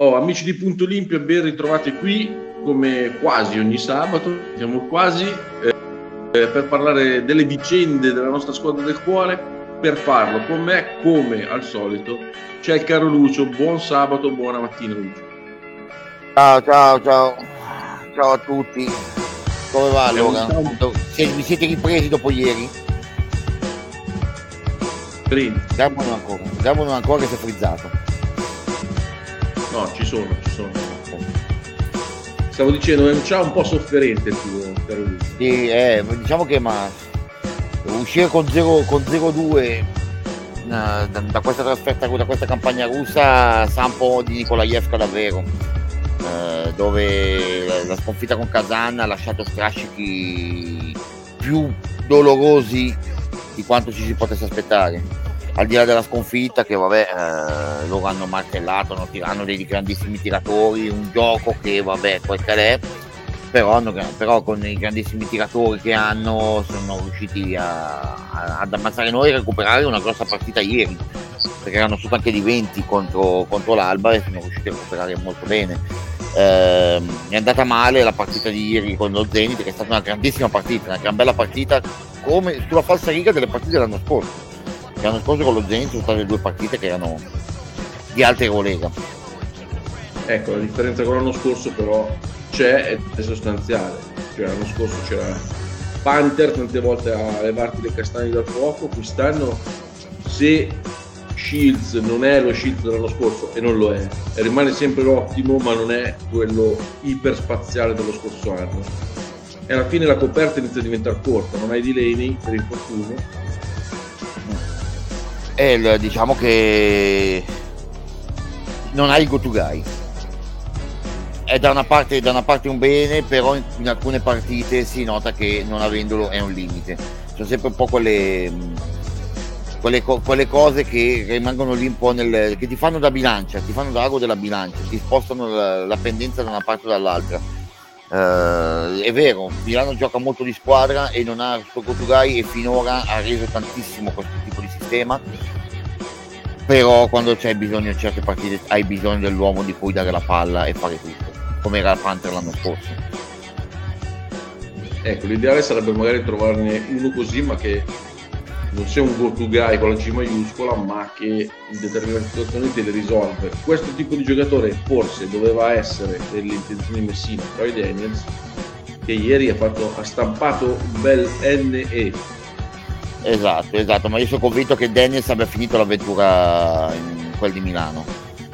Oh, amici di Punto Olimpia, ben ritrovati qui come quasi ogni sabato. Siamo quasi eh, per parlare delle vicende della nostra squadra del cuore. Per farlo con me, come al solito, c'è il caro Lucio. Buon sabato, buona mattina, Lucio. Ciao, ciao, ciao. Ciao a tutti. Come va allora? Vi siete ripresi dopo ieri? Prima. Diamolo ancora, diamolo ancora che si è frizzato. No, ci sono, ci sono. Stavo dicendo, è un un po' sofferente il tuo, Lucio. Sì, eh, diciamo che ma uscire con 0 con 0-2 da, da, questa trasferta, da questa campagna russa sa un po' di Nikolaevka davvero. Eh, dove la sconfitta con Kazan ha lasciato strascichi più dolorosi di quanto ci si potesse aspettare. Al di là della sconfitta, che vabbè, eh, loro hanno martellato, hanno, hanno dei grandissimi tiratori, un gioco che vabbè, quel che è, però, hanno, però, con i grandissimi tiratori che hanno sono riusciti a, a, ad ammazzare noi e recuperare una grossa partita ieri. Perché erano sotto anche di 20 contro, contro l'Alba e sono riusciti a recuperare molto bene. Eh, è andata male la partita di ieri con lo Zenit che è stata una grandissima partita una gran bella partita come sulla falsa riga delle partite dell'anno scorso l'anno scorso con lo Zenit sono state due partite che erano di alta Eurolega ecco la differenza con l'anno scorso però c'è ed è sostanziale. Cioè l'anno scorso c'era Panther tante volte a levarti le castagne dal fuoco. Quest'anno se Shields non è lo Shields dell'anno scorso e non lo è, rimane sempre ottimo ma non è quello iperspaziale dello scorso anno. E alla fine la coperta inizia a diventare corta, non hai di Delaney per infortunio e diciamo che non hai il go to guy è da una, parte, da una parte un bene però in, in alcune partite si nota che non avendolo è un limite sono sempre un po' quelle quelle, quelle, cose che rimangono lì un po' nel. che ti fanno da bilancia, ti fanno da ago della bilancia, ti spostano la, la pendenza da una parte o dall'altra. Uh, è vero, Milano gioca molto di squadra e non ha il suo Gotugai e finora ha reso tantissimo questo tipo di sistema. Però quando c'è bisogno in certe partite hai bisogno dell'uomo di cui dare la palla e fare tutto, come era Panther l'anno scorso. Ecco, l'ideale sarebbe magari trovarne uno così, ma che non sia un go to guy con la G maiuscola, ma che in determinate situazioni te le risolve. Questo tipo di giocatore forse doveva essere dell'intenzione di Messina, Troy Daniels, che ieri ha, fatto, ha stampato un bel NE. Esatto, esatto, ma io sono convinto che Daniels abbia finito l'avventura in quel di Milano.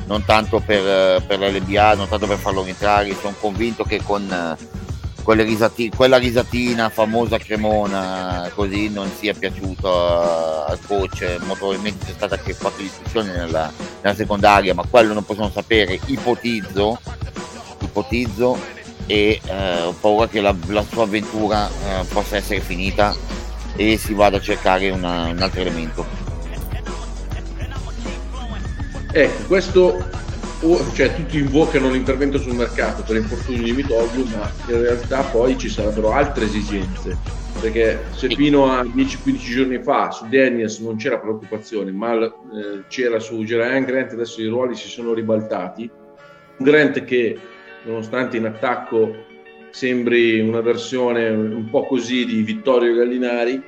Non tanto per, per l'LBA, non tanto per farlo rientrare, sono convinto che con risati- quella risatina famosa cremona così non sia piaciuto al coach molto probabilmente c'è stata anche qualche discussione nella, nella, secondaria ma quello non possiamo sapere ipotizzo ipotizzo e eh, ho paura che la, la sua avventura eh, possa essere finita e si vada a cercare una, un altro elemento ecco questo cioè tutti invocano l'intervento sul mercato per infortunio di Mitoglu, ma in realtà poi ci sarebbero altre esigenze. Perché se fino a 10-15 giorni fa su Daniels non c'era preoccupazione, ma eh, c'era su Gerayan Grant, adesso i ruoli si sono ribaltati. Un Grant che, nonostante in attacco sembri una versione un po' così di Vittorio Gallinari,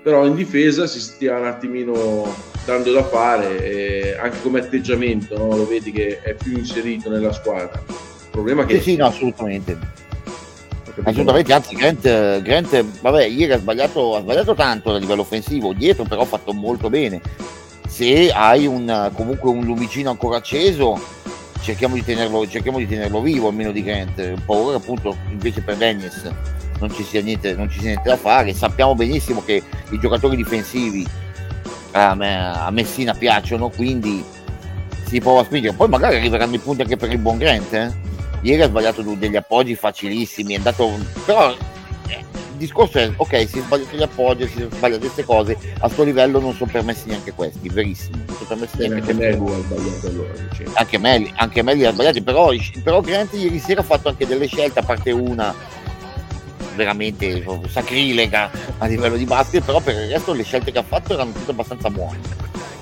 però in difesa si stia un attimino dando da fare, anche come atteggiamento, no? lo vedi che è più inserito nella squadra. Il problema è che... Sì, sì, no, assolutamente. Assolutamente, anzi Grant, Grant, vabbè, ieri ha sbagliato, ha sbagliato tanto a livello offensivo, dietro però ha fatto molto bene. Se hai un, comunque un lumicino ancora acceso, cerchiamo di tenerlo, cerchiamo di tenerlo vivo almeno di. Un po' ora appunto invece per Dennis non ci sia niente, non ci sia niente da fare. Sappiamo benissimo che i giocatori difensivi a, me, a Messina piacciono, quindi si prova a spingere. Poi magari arriveranno i punti anche per il buon Grant. Eh? Ieri ha sbagliato degli appoggi facilissimi, è andato. Però il discorso è ok, si sbagliato gli appoggi, si sbaglia queste cose, a suo livello non sono permessi neanche questi, verissimo. Non sono permessi neanche anche Melli ha sbagliato allora. Diciamo. Anche Melli, anche Melli ha sbagliato, però, però Grant ieri sera ha fatto anche delle scelte, a parte una veramente sacrilega a livello di basket, però per il resto le scelte che ha fatto erano tutte abbastanza buone.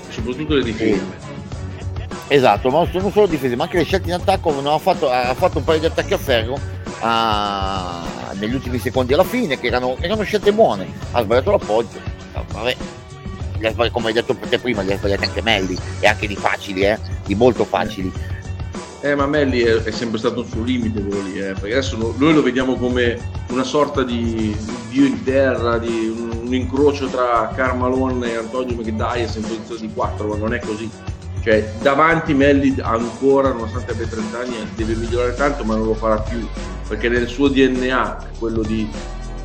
Soprattutto le difese. Esatto, ma non solo difese, ma anche le scelte in attacco. Ha fatto, ha fatto un paio di attacchi a ferro a, negli ultimi secondi alla fine, che erano, erano scelte buone. Ha sbagliato l'appoggio. Vabbè, come hai detto te prima, li ha sbagliati anche Melli e anche di facili, eh? di molto facili. Eh, ma Melli è, è, sempre stato un suo limite quello lì, eh? perché adesso no, noi lo vediamo come una sorta di dio in terra, di un, un incrocio tra Carmalone e Antonio McDyess in posizione di 4, ma non è così. Cioè, davanti Melli ancora, nonostante abbia 30 anni, deve migliorare tanto, ma non lo farà più, perché nel suo DNA quello di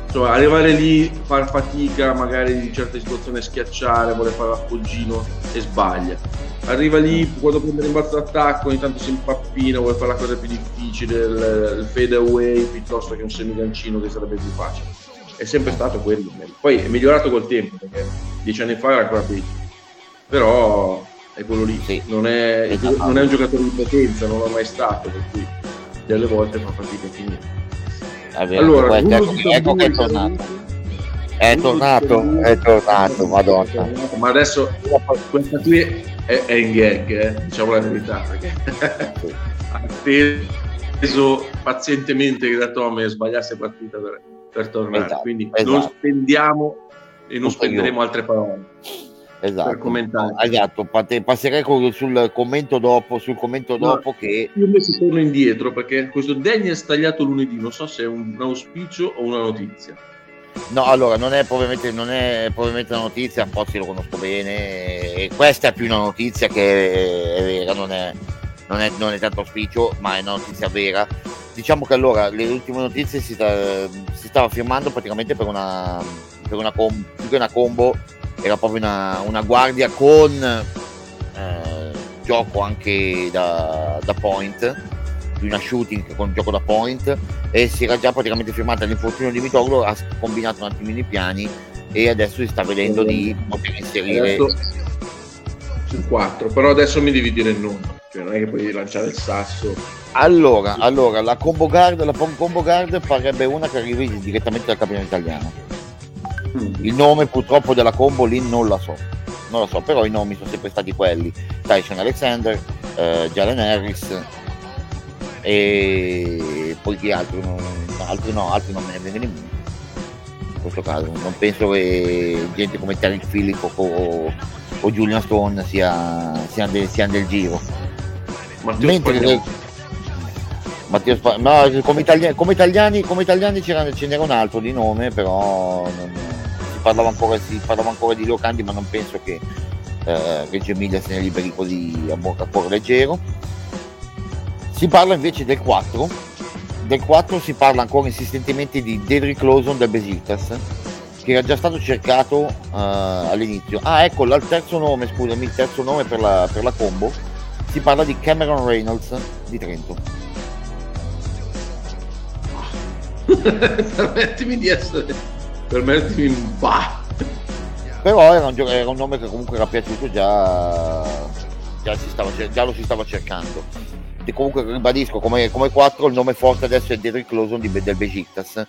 insomma, arrivare lì, far fatica, magari in certe situazioni schiacciare, vuole fare l'appoggino e sbaglia. Arriva lì, quando prende rimbalzo d'attacco, ogni tanto si impappina, vuole fare la cosa più difficile, il, il fade away piuttosto che un semigancino che sarebbe più facile. È sempre stato quello. Poi è migliorato col tempo, perché dieci anni fa era ancora peggio. Però è quello lì, sì. non, è, esatto. non, è, un giocatore di potenza, non l'ha mai stato, per cui delle volte fa fatica a finire. Allora, ecco, ecco che è tornato. È tornato, è tornato, madonna. Ma adesso questa qui è, è in gag, eh? diciamo la verità, perché ha atteso pazientemente che da Tome sbagliasse partita per, per tornare. Esatto, Quindi esatto. non spendiamo e non spenderemo altre parole esatto. per commentare. esatto, passerei sul commento dopo, sul commento no, dopo che... Io invece torno indietro perché questo Daniel stagliato lunedì, non so se è un auspicio o una notizia. No, allora non è probabilmente, non è probabilmente una notizia, un po' si lo conosco bene, e questa è più una notizia che è, è vera, non è, non, è, non è tanto auspicio, ma è una notizia vera. Diciamo che allora le ultime notizie si, si stava firmando praticamente per una, per una, com, più che una combo era proprio una, una guardia con eh, gioco anche da, da, point, una shooting con gioco da point e si era già praticamente firmata l'infortunio di Mitoglu, ha combinato un attimino i piani e adesso si sta vedendo di poter inserire su 4, però adesso mi devi dire il nome, cioè non è che puoi lanciare il sasso. Allora, allora la combo guard, la combo guard farebbe una che arrivi direttamente dal campionato italiano il nome purtroppo della combo lì non la so, non la so, però i nomi sono sempre stati quelli. Tyson Alexander, eh, Jalen Harris e poi chi altro, non, altri no, altri non me ne vengono in mente. In questo caso non penso che gente come Tarek Phillip o, o, Julian Stone sia, siano, del, siano del giro. Matteo Mentre, Matteo Sp- no, come, italiani, come, italiani, come italiani c'era, ce n'era un altro di nome, però non, parlava ancora, si parlava ancora di Locandi, ma non penso che eh, Reggio Emilia se ne liberi così a, a cuore leggero. Si parla invece del 4. Del 4 si parla ancora insistentemente di Dedrick Lawson del Besiktas, che era già stato cercato uh, all'inizio. Ah, ecco, il terzo nome, scusami, il terzo nome per la, per la combo. Si parla di Cameron Reynolds di Trento. Permettimi di essere permettimi un pa. Però era un, era un, nome che comunque era piaciuto già, già, stava, già lo si stava cercando. E comunque ribadisco, come, come 4 il nome forte adesso è Derrick Lawson di, del Besiktas,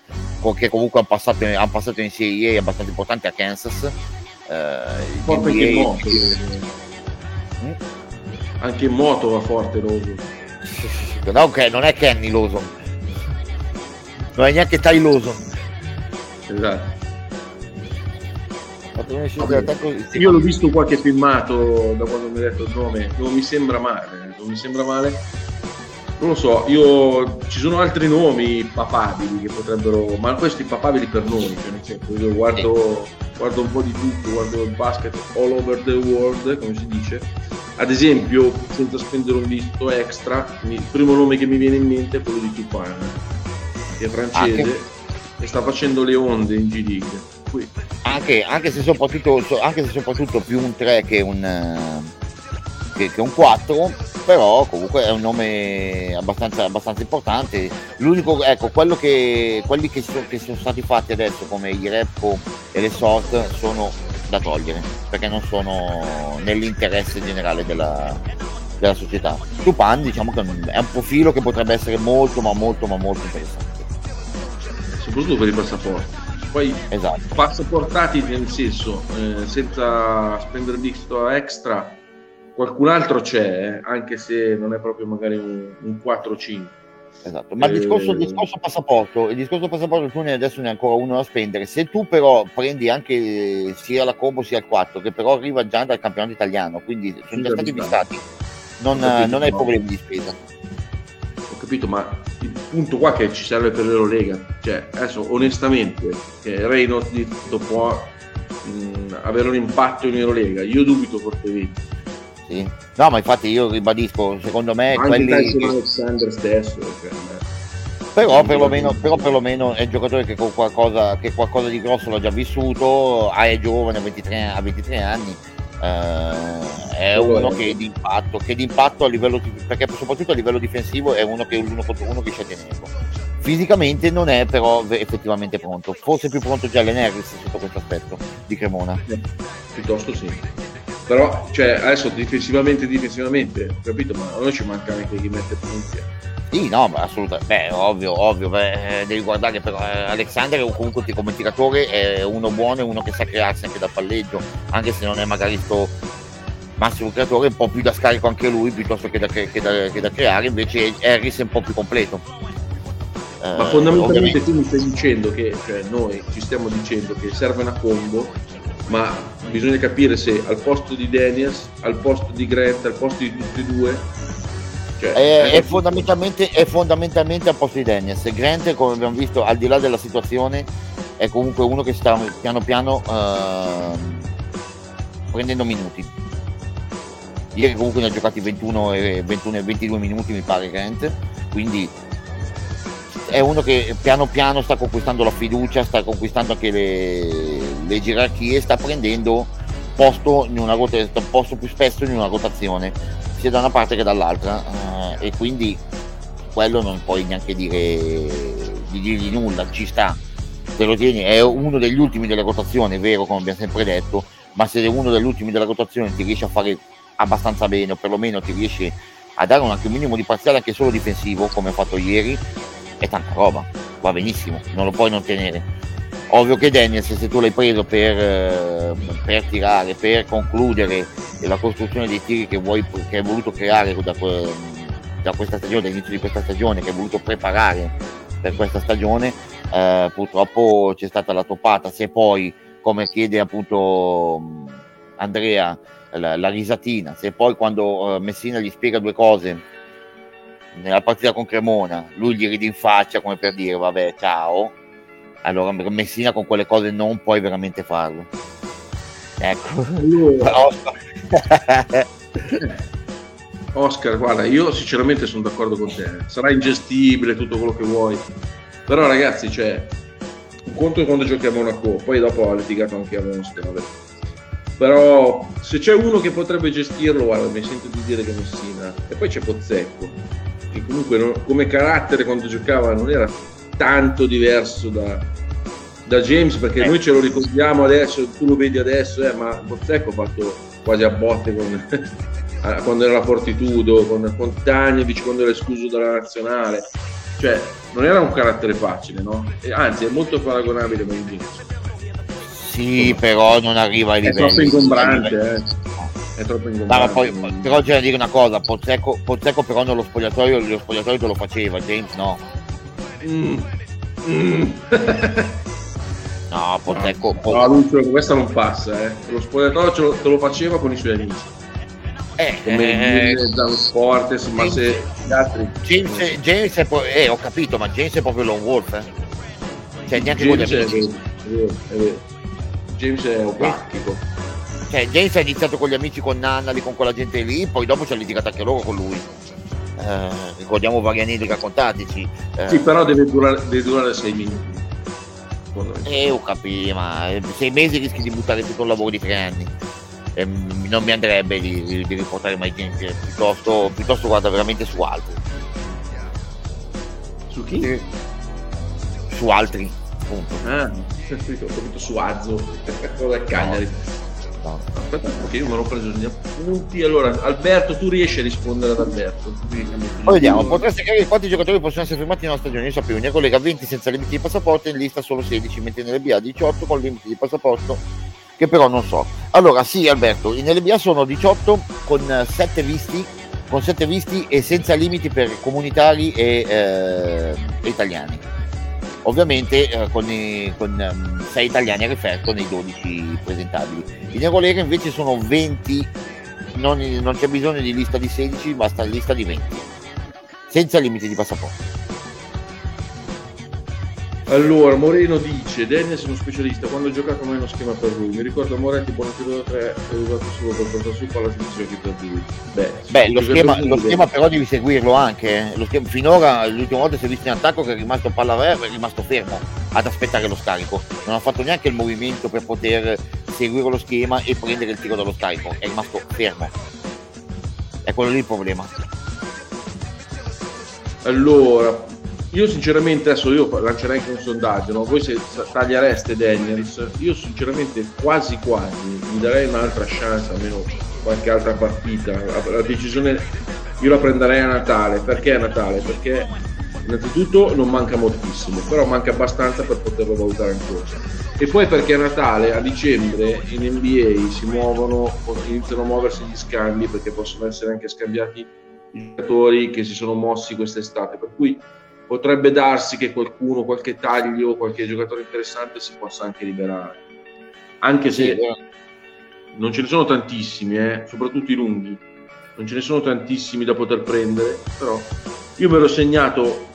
che comunque hanno passato, hanno passato in Serie A abbastanza importante a Kansas. Eh, forte anche in moto. Mm? Anche in moto va forte Lawson. No, okay, non è Kenny Lawson. Non è neanche Ty Lawson. Esatto. Io l'ho visto qualche filmato da quando mi hai detto il nome, non mi sembra male, non mi sembra male. Non lo so, io ci sono altri nomi papabili che potrebbero, ma questi papabili per noi, cioè nel senso, io guardo, guardo un po' di tutto, guardo il basket all over the world, come si dice. Ad esempio, senza spendere un visto extra, il primo nome che mi viene in mente è quello di Tupan, che è francese. Ah, e sta facendo le onde in G League. Anche, anche, se soprattutto, anche se soprattutto più un 3 che un, che, che un 4, però comunque è un nome abbastanza, abbastanza importante. L'unico, ecco, quello che, quelli che sono, che sono stati fatti adesso come i Reppo e le Sort sono da togliere perché non sono nell'interesse generale della, della società. Tupan diciamo che è un profilo che potrebbe essere molto ma molto ma molto interessante soprattutto per i passaporti. Poi esatto. passaportati nel senso, eh, senza spendere visto extra, qualcun altro c'è, eh, anche se non è proprio magari un, un 4-5. Esatto, ma il discorso, il discorso passaporto, il discorso passaporto tu ne adesso ne hai ancora uno da spendere, se tu però prendi anche sia la combo sia il 4, che però arriva già dal campionato italiano, quindi sono già stati vistati, non, non hai problemi di spesa. Capito, ma il punto qua che ci serve per l'Eurolega, cioè adesso onestamente che Reynolds può mh, avere un impatto in Eurolega, io dubito fortemente sì. No, ma infatti io ribadisco, secondo me Anche quelli... Che... Alexander stesso. Cioè, però perlomeno, però perlomeno, è un giocatore che, con qualcosa, che qualcosa di grosso l'ha già vissuto, è giovane, a 23, a 23 anni, eh, è uno che di impatto, che di impatto a livello, perché soprattutto a livello difensivo è uno che è uno contro uno che c'è tenerlo. Fisicamente non è però effettivamente pronto, forse più pronto già l'Energis sotto questo aspetto di Cremona. Piuttosto sì però cioè, adesso difensivamente difensivamente capito ma a noi ci manca anche chi mette punti sì, no, assolutamente, beh, ovvio, ovvio, beh, devi guardare però eh, Alexander comunque come tiratore è uno buono e uno che sa crearsi anche da palleggio, anche se non è magari sto massimo creatore, un po' più da scarico anche lui piuttosto che da, che da, che da creare, invece Harris è un po' più completo. Ma eh, fondamentalmente tu mi stai dicendo che, cioè noi ci stiamo dicendo che serve una combo ma bisogna capire se al posto di Daniels, al posto di Grant, al posto di tutti e due. Cioè, è, è, fondamentalmente, è, fondamentalmente, al posto di Daniels. Grant, come abbiamo visto, al di là della situazione, è comunque uno che sta piano piano uh, prendendo minuti. Ieri comunque ne ha giocati 21 e, 21 e 22 minuti, mi pare Grant, quindi è uno che piano piano sta conquistando la fiducia, sta conquistando anche le, le gerarchie, sta prendendo posto, in una posto più spesso in una rotazione, sia da una parte che dall'altra. Eh, e quindi quello non puoi neanche dire di dirgli nulla, ci sta. Se lo tieni, è uno degli ultimi della rotazione, è vero, come abbiamo sempre detto, ma se è uno degli ultimi della rotazione ti riesce a fare abbastanza bene, o perlomeno ti riesce a dare un, anche un minimo di parziale anche solo difensivo, come ha fatto ieri, è tanta roba, va benissimo, non lo puoi non tenere. Ovvio che Daniels, se tu l'hai preso per, eh, per tirare, per concludere la costruzione dei tiri che, vuoi, che hai voluto creare da, da questa stagione, dall'inizio di questa stagione, che hai voluto preparare per questa stagione, eh, purtroppo c'è stata la toppata. Se poi, come chiede appunto Andrea, la, la risatina, se poi quando uh, Messina gli spiega due cose nella partita con Cremona, lui gli ride in faccia come per dire vabbè ciao, allora Messina con quelle cose non puoi veramente farlo. Ecco. Oscar, guarda, io sinceramente sono d'accordo con te. Sarà ingestibile tutto quello che vuoi. Però ragazzi, cioè, un conto è quando giochiamo a Monaco, poi dopo ha litigato anche a Mosca, vabbè. Però se c'è uno che potrebbe gestirlo, guarda, mi sento di dire che Messina. E poi c'è Pozzecco, che comunque non, come carattere quando giocava non era tanto diverso da, da James perché eh. noi ce lo ricordiamo adesso, tu lo vedi adesso, eh, ma Bozzecco ha fatto quasi a botte con, quando era la Fortitudo, con, con Tagnevic quando era escluso dalla nazionale, cioè non era un carattere facile, no? E, anzi è molto paragonabile con James. Sì, Insomma, però non arriva ai livelli. È troppo ingombrante, eh. È troppo ingombrante. Poi, però c'è da dire una cosa, Pozzecco, Pozzecco però nello spogliatoio, lo spogliatoio te lo faceva, James no. Mm. Mm. no, Pozzecco. No, no Lucio, questa non passa, eh. Lo spogliatoio te lo, te lo faceva con i suoi amici. Eh, come eh, Zan Sportes, ma James, se gli altri. James, James è eh, ho capito, ma James è proprio Lone Wolf, eh. Cioè, neanche James con gli amici. È vero, è vero. James è oblacchico. Cioè, James ha iniziato con gli amici con Nannali, con quella gente lì, poi dopo ci ha litigato anche loro con lui eh, ricordiamo vari anelli raccontatici. Eh, sì, però deve durare, deve durare sei minuti. Eh, ho capito, ma sei mesi rischi di buttare tutto il lavoro di tre anni. Eh, non mi andrebbe di, di, di riportare mai gente, piuttosto, piuttosto guarda veramente su altri. Su chi? Su altri, appunto. Ah, ho capito su Azzo, cosa Cagliari. No. Aspetta, perché io me l'ho preso gli appunti. Allora, Alberto, tu riesci a rispondere ad Alberto? Poi vediamo, potreste capire quanti giocatori possono essere fermati nella stagione. Io sapevo, ne Lega 20 senza limiti di passaporto, in lista solo 16, mentre nelle BA 18 con limiti di passaporto che però non so. Allora, sì, Alberto, in LBA sono 18 con 7 visti, con 7 visti e senza limiti per comunitari e eh, italiani. Ovviamente eh, con, i, con um, 6 italiani a referto nei 12 presentabili. In Eurolega invece sono 20, non, non c'è bisogno di lista di 16, basta lista di 20, senza limiti di passaporto. Allora, Moreno dice, Dennis è uno specialista, quando ho giocato mai uno schema per lui, mi ricordo Moretti tiro 3 è usato solo per portare su palla sensazioni per lui. Beh, Beh lo, schema, lo schema, però devi seguirlo anche, lo schema, finora l'ultima volta si è visto in attacco che è rimasto palla vera, è rimasto fermo ad aspettare lo scarico, non ha fatto neanche il movimento per poter seguire lo schema e prendere il tiro dallo scarico, è rimasto fermo. È quello lì il problema. Allora, io sinceramente adesso io lancerei anche un sondaggio, no? voi se tagliereste Daniels, io sinceramente quasi quasi mi darei un'altra chance, almeno qualche altra partita. La, la decisione io la prenderei a Natale, perché a Natale? Perché innanzitutto non manca moltissimo, però manca abbastanza per poterlo valutare ancora. E poi perché a Natale, a dicembre, in NBA si muovono, iniziano a muoversi gli scambi, perché possono essere anche scambiati i giocatori che si sono mossi quest'estate. Per cui potrebbe darsi che qualcuno, qualche taglio, qualche giocatore interessante si possa anche liberare. Anche se non ce ne sono tantissimi, eh, soprattutto i lunghi, non ce ne sono tantissimi da poter prendere, però io me l'ho segnato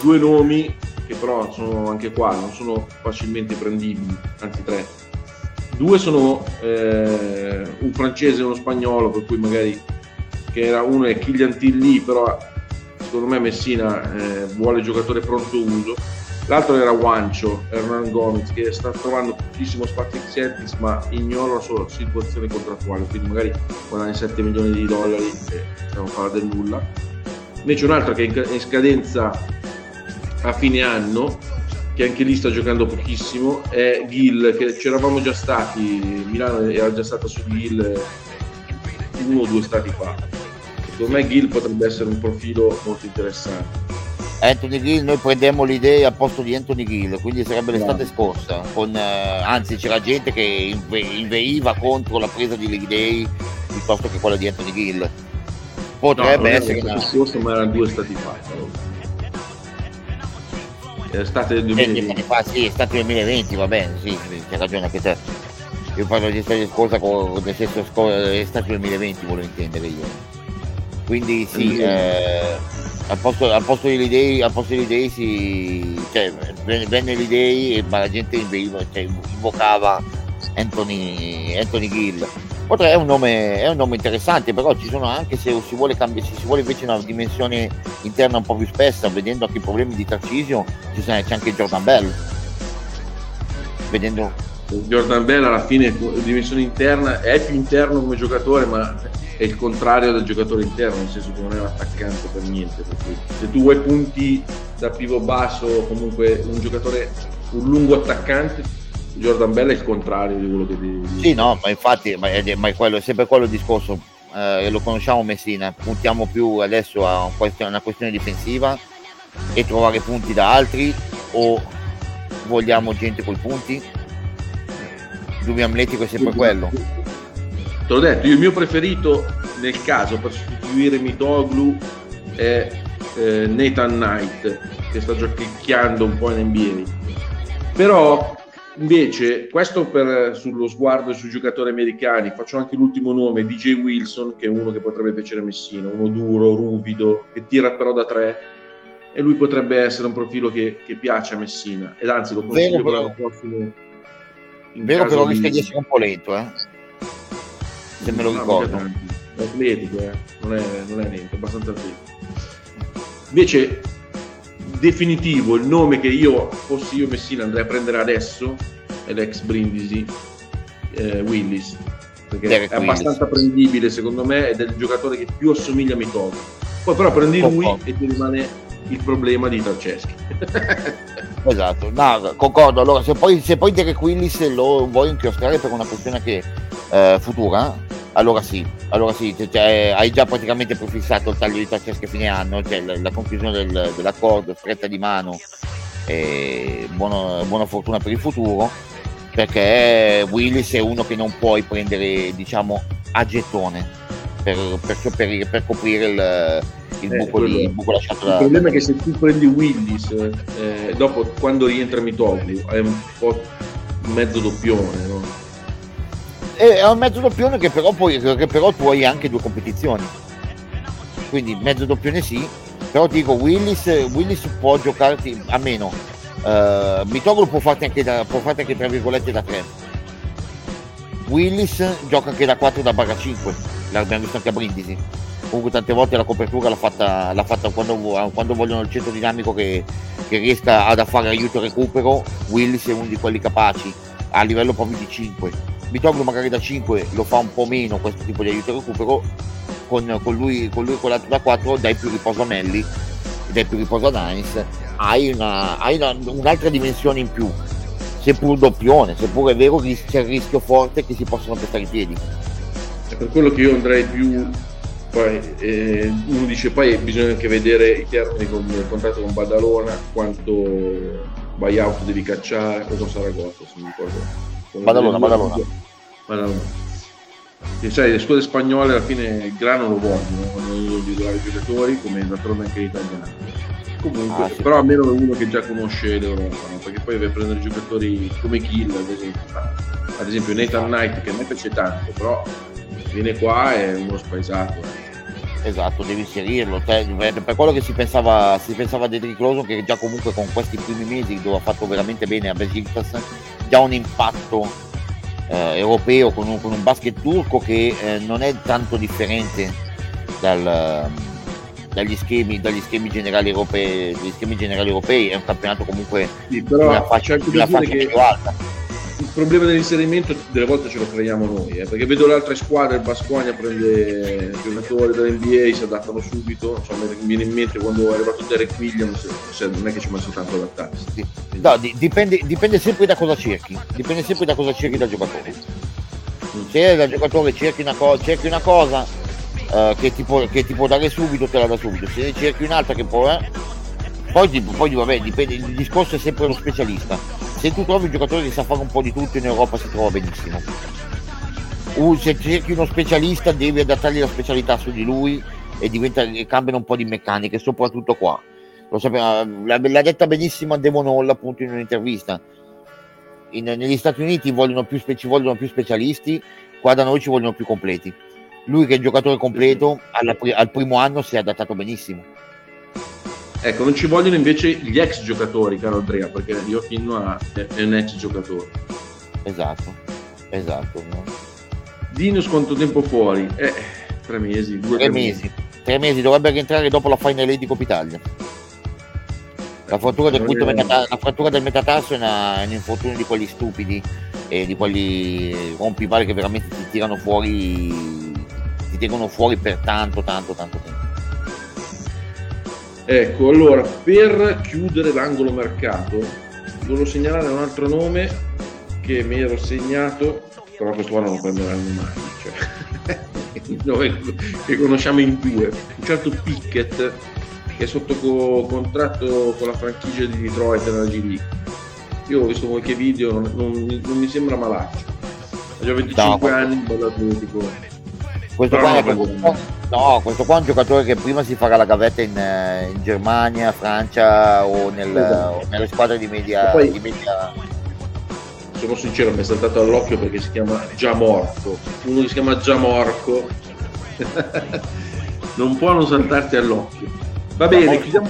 due nomi che però sono anche qua, non sono facilmente prendibili, anzi tre. Due sono eh, un francese e uno spagnolo, per cui magari che era uno è Kylian Tilly, però secondo me Messina eh, vuole giocatore pronto uso. L'altro era Wancho, Hernan Gomez, che sta trovando pochissimo spazio in Celtics, ma ignora la sua situazione contrattuale, quindi magari guadagna 7 milioni di dollari e stiamo a fare del nulla. Invece un altro che è in scadenza a fine anno, che anche lì sta giocando pochissimo, è Gil, che c'eravamo già stati, Milano era già stata su Gil uno o due stati fa secondo me Gil potrebbe essere un profilo molto interessante. Anthony Gill, noi prendiamo l'idea al posto di Anthony Gill, quindi sarebbe l'estate no. scorsa, con, eh, anzi c'era gente che inve- inveiva contro la presa di League Day piuttosto che quella di Anthony Gill. Potrebbe no, essere... L'anno scorso, ma erano due stati fa. È estate del 2020. Fa, sì, è estate del 2020, va bene, sì, c'è ragione anche te. Io parlo di estate scorsa, nel senso estate del 2020 volevo intendere io quindi sì, eh, al, posto, al posto degli dei, al posto degli dei si, cioè, venne l'idea ma la gente cioè, invocava Anthony, Anthony Gill. Potrebbe, è, un nome, è un nome interessante, però ci sono anche se si vuole, cambiare, se si vuole invece una dimensione interna un po' più spessa, vedendo anche i problemi di Tarcisio, c'è anche Jordan Bell. Vedendo Jordan Bell alla fine dimensione interna è più interno come giocatore ma è il contrario del giocatore interno, nel senso che non è un attaccante per niente. Per se tu vuoi punti da pivot basso, comunque un giocatore, un lungo attaccante, Jordan Bell è il contrario di quello che devi. Sì, no, ma infatti ma è, ma è, quello, è sempre quello il discorso. Eh, lo conosciamo Messina, puntiamo più adesso a una questione difensiva e trovare punti da altri o vogliamo gente con i punti? Dubbio amletico è sempre quello te l'ho detto, io il mio preferito nel caso per sostituire Mitoglu è eh, Nathan Knight che sta giochicchiando un po' in NBA però invece questo per, sullo sguardo sui giocatori americani faccio anche l'ultimo nome DJ Wilson che è uno che potrebbe piacere a Messina uno duro, ruvido che tira però da tre e lui potrebbe essere un profilo che, che piace a Messina ed anzi lo consiglio per l'anno prossimo vero però rischia di essere un po' lento eh se me lo ricordo. È atletico, eh? non, è, non è niente, è abbastanza atletico. Invece, definitivo, il nome che io, fossi io Messina, andrei a prendere adesso è l'ex Brindisi eh, Willis. Perché Derek è abbastanza Willis. prendibile secondo me ed è il giocatore che più assomiglia a Mitogo. Poi però prendi lui oh, oh. e ti rimane il problema di Tarceschi. esatto, no, concordo. Allora, se poi, se poi Derek Willis lo vuoi inchiostare per una questione che, eh, futura, allora sì, allora sì cioè, hai già praticamente prefissato il taglio di Tarceschi a fine anno, cioè la, la conclusione del, dell'accordo, stretta di mano, e buono, buona fortuna per il futuro. perché Willis è uno che non puoi prendere diciamo a gettone per, per, per, per coprire il, il, eh, buco, il, buco, lasciato da... Il problema è che se tu prendi Willis, eh, dopo quando rientra Mitoglu, è un po' mezzo doppione, no? È un mezzo doppione che però, puoi, che però tu hai anche due competizioni. Quindi mezzo doppione sì, però ti dico Willis, Willis può giocarti a meno. Uh, Mitoglu può farti anche, da, può farti anche tra virgolette da 3. Willis gioca anche da 4 da barra 5, l'abbiamo visto anche a Brindisi comunque tante volte la copertura l'ha fatta, l'ha fatta quando, quando, vogliono il centro dinamico che, che, riesca ad fare aiuto e recupero Willis è uno di quelli capaci a livello proprio di 5 Vitoglu magari da 5 lo fa un po' meno questo tipo di aiuto e recupero con, con lui con lui con l'altro da 4 dai più riposo a Melli dai più riposo a Nice hai, una, hai una, un'altra dimensione in più seppur doppione seppur è vero che c'è il rischio forte che si possano pestare i piedi è per quello che io andrei più poi eh, uno dice poi bisogna anche vedere i termini con il contratto con Badalona, quanto buyout devi cacciare, o con Saragossa, se mi ricordo. Badalona, Badalona. Badalona. E sai, le scuole spagnole alla fine il grano lo vogliono, vogliono individuare i giocatori, come d'altronde anche gli italiani. Comunque, ah, sì. però almeno è uno che già conosce l'Europa, no? perché poi deve prendere giocatori come Kill, ad esempio. Ad esempio Nathan Knight, che a me piace tanto, però viene qua è uno spaesato. Esatto, devi inserirlo. Cioè, per quello che si pensava, si pensava di Ricloso, che già comunque con questi primi mesi dove ha fatto veramente bene a Besiktas, già un impatto eh, europeo con un, con un, basket turco che eh, non è tanto differente dal, dagli, schemi, dagli schemi, generali europei, schemi generali europei. È un campionato comunque sì, però una fascia, di una fascia che... più alta il problema dell'inserimento delle volte ce lo creiamo noi, eh, perché vedo le altre squadre, il Basconia prende giocatori dell'NBA, si adattano subito, insomma mi viene in mente quando è arrivato Derek Williams, non è che ci messo tanto adattarsi. Sì. No, dipende, dipende, sempre da cosa cerchi, dipende sempre da cosa cerchi dal giocatore. Se da giocatore cerchi una, co- cerchi una cosa uh, che, ti può, che, ti può, dare subito, te la dà subito, se cerchi un'altra che può... Eh, poi, poi vabbè, dipende, il discorso è sempre lo specialista. Se tu trovi un giocatore che sa fare un po' di tutto in Europa si trova benissimo. Se cerchi uno specialista devi adattargli la specialità su di lui e, diventa, e cambiano un po' di meccaniche, soprattutto qua. Sapeva, l'ha detta benissimo a Devon appunto in un'intervista. In, negli Stati Uniti vogliono più, ci vogliono più specialisti, qua da noi ci vogliono più completi. Lui che è giocatore completo alla, al primo anno si è adattato benissimo Ecco, non ci vogliono invece gli ex giocatori, caro Andrea, perché io fino è un ex giocatore. Esatto, esatto. No? Dinos quanto tempo fuori? Eh, tre mesi, due tre mesi. mesi. Tre mesi, dovrebbe rientrare dopo la Final di Coppa Italia. La frattura, del, è... metata- la frattura del metatarso è, una, è, un infortunio di quelli stupidi e di quelli rompipari che veramente ti tirano fuori, ti tengono fuori per tanto, tanto, tanto tempo. Ecco, allora, per chiudere l'angolo mercato, volevo segnalare un altro nome che mi ero segnato, però questo qua non lo prenderanno mai, cioè, il nome che conosciamo in due, un certo Pickett che è sotto co- contratto con la franchigia di Detroit nella G League. Io ho visto qualche video, non, non, non mi sembra malaccio. Ha già 25 no, anni, bello atletico questo qua, questo, no, questo qua è un giocatore che prima si farà la gavetta in, eh, in Germania, Francia o, nel, esatto. o, nelle squadre di media, poi, di media... Sono sincero, mi è saltato all'occhio perché si chiama Giamorco. Uno che si chiama Giamorco non può non saltarti all'occhio. Va bene, chiudiamo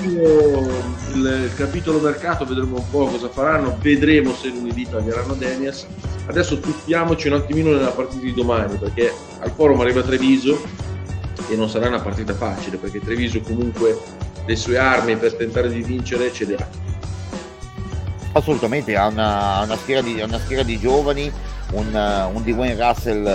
il, capitolo mercato, vedremo un po' cosa faranno, vedremo se lunedì taglieranno Denias. Adesso tuffiamoci un attimino nella partita di domani, perché al forum arriva Treviso e non sarà una partita facile, perché Treviso comunque le sue armi per tentare di vincere ce le ha. Assolutamente, ha una, una, schiera, di, una schiera, di, giovani, un, un Dwayne Russell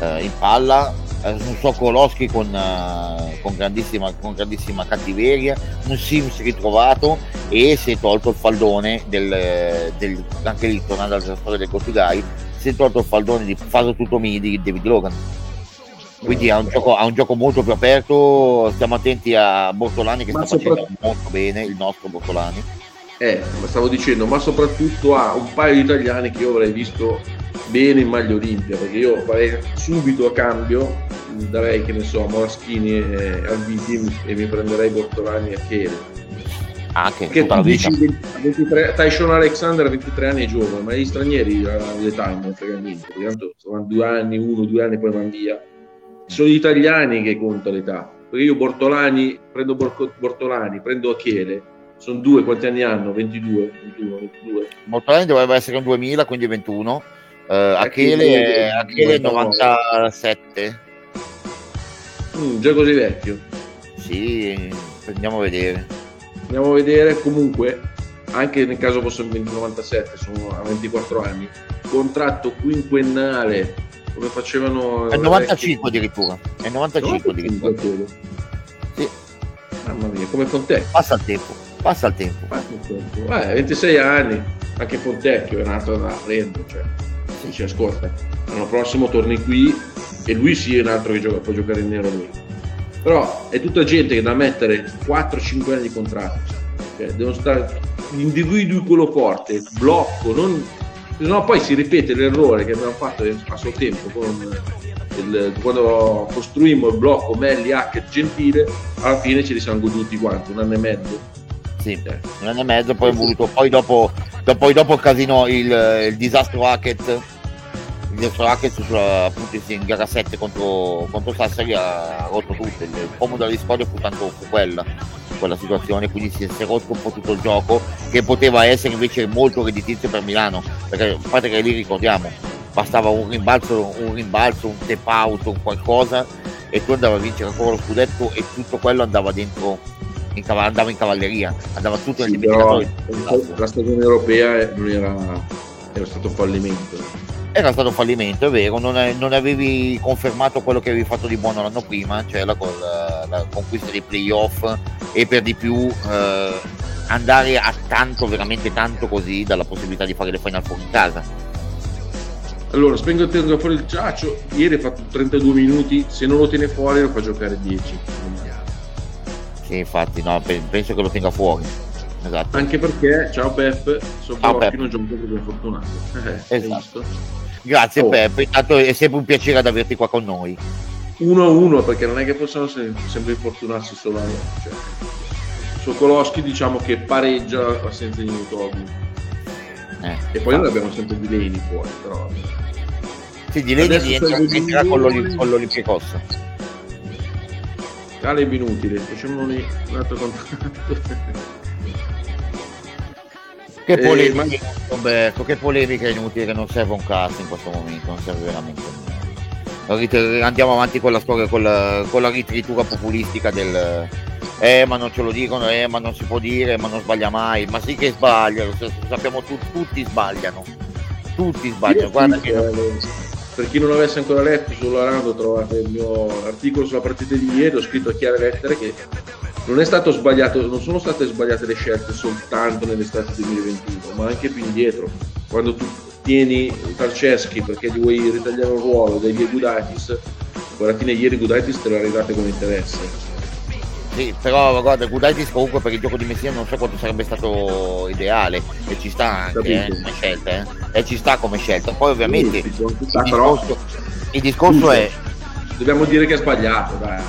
eh, in palla, eh, un Sokolowski con, uh, con, grandissima, con grandissima cattiveria, un Sims ritrovato e si è tolto il faldone del, del anche lì tornando alla storia del Gotugai, si è tolto il faldone di Faso tutto mi di David Logan. Quindi ha un, gioco, ha un gioco molto più aperto, stiamo attenti a Bortolani che Ma sta facendo molto bene, il nostro Bortolani. Eh, ma stavo dicendo, ma soprattutto ha un paio di italiani che io avrei visto bene in maglia Olimpia, perché io farei subito a cambio, darei che ne so, Moraschini e Alviti e mi prenderei Bortolani e Chiere. Anche Che tu dici 23, Tyson Alexander a 23 anni è giovane, ma gli stranieri l'età non frega niente, tanto sono due anni, uno, due anni poi vanno via. Sono gli italiani che conta l'età, perché io Bortolani, prendo Bortolani, prendo Achiele, sono due, quanti anni hanno? 22, 21, 22. Mortolani dovrebbe essere un 2000, quindi 21. Eh, Achele, Achele 97. Mm, già così vecchio. Sì, andiamo a vedere. Andiamo a vedere comunque, anche nel caso fosse il 97, sono a 24 anni, contratto quinquennale, come facevano... È il 95 addirittura. È il 95 addirittura. Sì. Mamma mia, come Fontecchio. Passa il tempo. Passa il tempo. Passa il tempo. Eh, 26 anni, anche Fontecchio è nato da prendere, cioè, dice ascolta, l'anno prossimo torni qui e lui sì è un altro che gioca, può giocare in nero lui. Però è tutta gente che da mettere 4-5 anni di contratto, cioè, devono stare, individui quello forte, blocco, non, no, poi si ripete l'errore che abbiamo fatto a suo tempo con il- quando costruimmo il blocco Melli, Hackett, Gentile, alla fine ce li siamo goduti quanto? Un anno e mezzo? Sì, un anno e mezzo, poi, è voluto, poi, dopo, do- poi dopo il casino, il, il disastro Hackett, disastro Hackett sulla, appunto in gara 7 contro, contro Sassari ha rotto tutto. Il pomo della discordia fu tanto fu quella, quella situazione, quindi si è rotto un po' tutto il gioco, che poteva essere invece molto redditizio per Milano, perché a parte che lì ricordiamo, bastava un rimbalzo, un rimbalzo, un tap out, un qualcosa, e tu andavi a vincere ancora lo scudetto e tutto quello andava dentro in cav- andava in cavalleria, andava tutto nel Sì, dimenticatoio. la stagione europea non era, era stato un fallimento. Era stato un fallimento, è vero, non, non avevi confermato quello che avevi fatto di buono l'anno prima, cioè la, col- la conquista dei playoff e per di più eh, andare a tanto, veramente tanto così dalla possibilità di fare le final four in casa. Allora, spengo e tengo fuori il ciaccio. Ieri ha fatto 32 minuti, se non lo tiene fuori lo fa giocare 10. Sì, infatti, no, pe- penso che lo tenga fuori. Esatto. Anche perché, ciao Pep, Ciao, Soborchi Pep. non gioca proprio fortunato. Eh, Esatto. Grazie Oh. Peppe, intanto è sempre un piacere ad averti qua con noi. 1-1 perché non è che possiamo se- sempre infortunarsi solo a noi. Cioè, Sokolowski diciamo che pareggia senza di Newton. Eh, E poi noi abbiamo sempre di Leni fuori, però. Sì, di rientra, rientrà di- con, l'Olim- con l'Olimpicos. Caleb inutile, facciamoli un altro contratto. Che Eh, polemica, Roberto, che polemica inutile che non serve un cazzo in questo momento, non serve veramente. Rit- Andiamo avanti con la storia, con la, con la ritritura populistica del eh ma non ce lo dicono, eh ma non si può dire, ma non sbaglia mai, ma sì che sbagliano, sappiamo tutti, tutti sbagliano, tutti sbagliano, guarda che non- Per chi non avesse ancora letto su Arando trovate il mio articolo sulla partita di ieri, ho scritto a chiare lettere che non è stato sbagliato, non sono state sbagliate le scelte soltanto nell'estate 2021, ma anche più indietro. Quando tu tieni Tarceschi perché gli vuoi ritagliare un ruolo, dai via Gudaitis, alla fine ieri Gudaitis te l'ha arrivate con interesse. Sì, però guarda, Gudaitis comunque per il gioco di Messina non so quanto sarebbe stato ideale e ci sta anche eh, come scelta, eh. E ci sta come scelta. Poi ovviamente Sì, il discorso, il discorso è dobbiamo dire che è sbagliato, dai.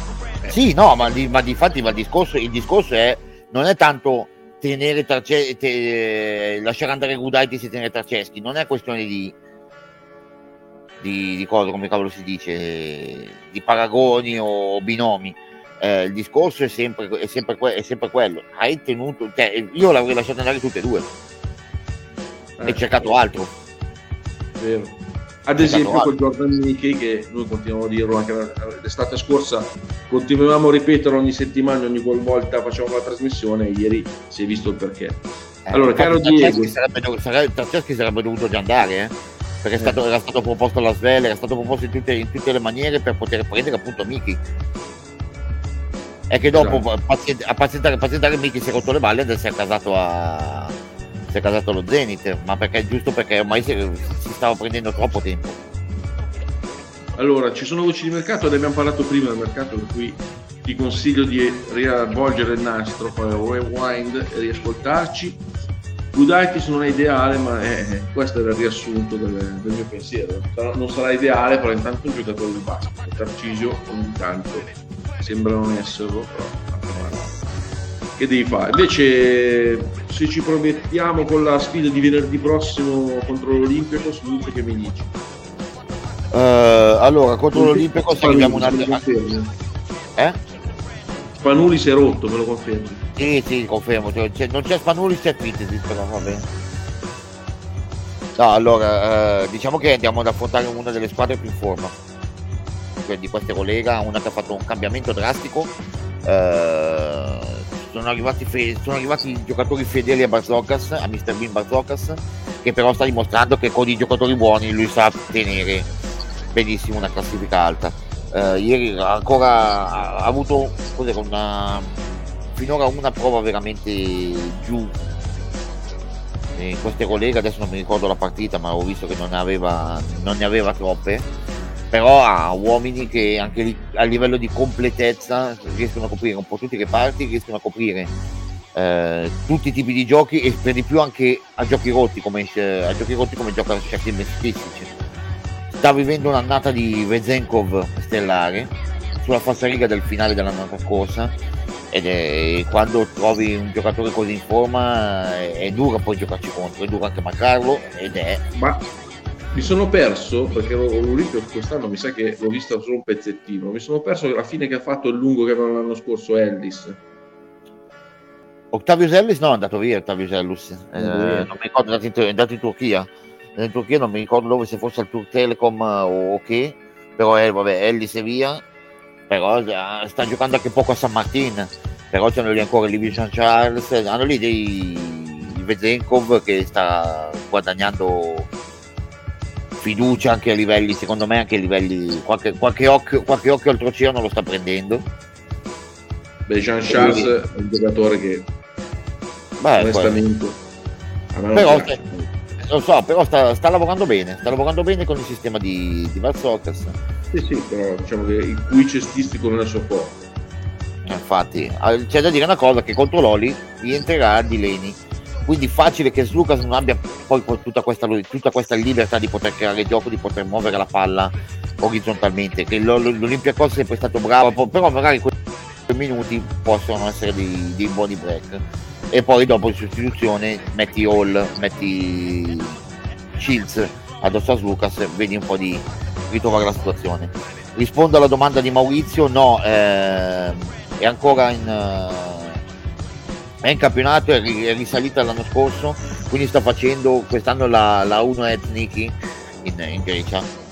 Eh, Sì, no, ma, di, ma difatti ma il, discorso, il discorso è non è tanto tenere Tarce- te- lasciare andare Gudaitis e tenere Tarceschi, non è questione di di, di cosa, come cavolo si dice, di paragoni o binomi. Eh, il discorso è sempre, è, sempre que- è sempre quello. Hai tenuto, cioè, io l'avrei lasciato andare tutte e due eh, e cercato altro. Vero. Ad esempio con Jordan Mickey che noi continuiamo a dirlo anche l'estate scorsa, continuavamo a ripetere ogni settimana, ogni qualvolta facevamo la trasmissione e ieri si è visto il perché. Eh, Allora, caro Diego. dov- sarebbe, dovuto già andare, eh? perché è stato- era stato proposto alla Svel, era stato proposto in tutte, in tutte le maniere per poter prendere appunto Miki. È che dopo Esatto. a pazient- a pazientare, pazientare Miki si è rotto le balle ed è casato a si è casato allo Zenith, ma perché giusto perché ormai si, si stava prendendo troppo tempo. Allora, ci sono voci di mercato, ne abbiamo parlato prima del mercato, per cui ti consiglio di riavvolgere il nastro, fare un rewind e riascoltarci. Gudaitis non è ideale, ma è, questo era il riassunto del, del mio pensiero. non sarà ideale, però intanto un giocatore di basket. Tarcisio ogni tanto sembra non esserlo, però che devi fare? Invece se ci promettiamo con la sfida di venerdì prossimo contro l'Olimpico, su che mi dici? Uh, allora, contro l'Olimpico abbiamo una... Eh? Spanuli si è rotto, me lo confermi? Sì, sì, confermo. Cioè, c'è, non c'è Spanuli, c'è Fitesi, però va bene. No, allora, eh, diciamo che andiamo ad affrontare una delle squadre più in forma cioè di queste collega, una che ha fatto un cambiamento drastico. Eh, sono, arrivati fe- sono arrivati giocatori fedeli a Barzocas, a Mr. Bean Barzocas, che però sta dimostrando che con i giocatori buoni lui sa tenere benissimo una classifica alta. Uh, ieri ancora ha, avuto una, finora una prova veramente giù in queste colleghe adesso non mi ricordo la partita ma ho visto che non aveva, non ne aveva troppe però ha uomini che anche a livello di completezza riescono a coprire un po' tutti i reparti riescono a coprire eh, tutti i tipi di giochi e per di più anche a giochi rotti come, a giochi rotti come gioca Shaquille Mestic sta vivendo un'annata di Vezenkov stellare sulla falsariga del finale dell'annata scorsa ed è quando trovi un giocatore così in forma è, è dura poi giocarci contro, è duro anche marcarlo ed è... Ma mi sono perso, perché l'Olimpio quest'anno mi sa che l'ho vista solo un pezzettino, mi sono perso la fine che ha fatto il lungo che aveva l'anno scorso Ellis. Ottavio Ellis? No, è andato via Ottavio Ellis, eh, non mi ricordo, è andato in, è andato in Turchia. In Turchia non mi ricordo dove se fosse al Tour Telecom o che. Però eh, vabbè Ellis è via. Però eh, sta giocando anche poco a San Martin. Però c'hanno lì ancora Livio San Charles. Hanno lì dei Vezenkov che sta guadagnando fiducia anche a livelli secondo me anche a livelli qualche, qualche occhio qualche occhio oltreoceano lo sta prendendo beh Jean Charles è un giocatore che Beh, onestamente però, lo so, però sta, sta, lavorando bene, sta lavorando bene con il sistema di, di Valsocas. Sì, sì, però diciamo che il cui cestistico non è suo forte. Infatti, c'è da dire una cosa, che contro Loli rientrerà di Leni. Quindi facile che Slucas non abbia poi tutta questa, tutta questa libertà di poter creare gioco, di poter muovere la palla orizzontalmente. Che l'Olympiacos è sempre stato bravo, però magari quei minuti possono essere dei, dei buoni break e poi dopo in sostituzione metti Hall, metti Shields addosso a Lucas, vedi un po' di ritrovare la situazione. Rispondo alla domanda di Maurizio, no, eh, è ancora in, è in campionato, è, risalita l'anno scorso, quindi sta facendo quest'anno la, la 1 Ethniki in, in Grecia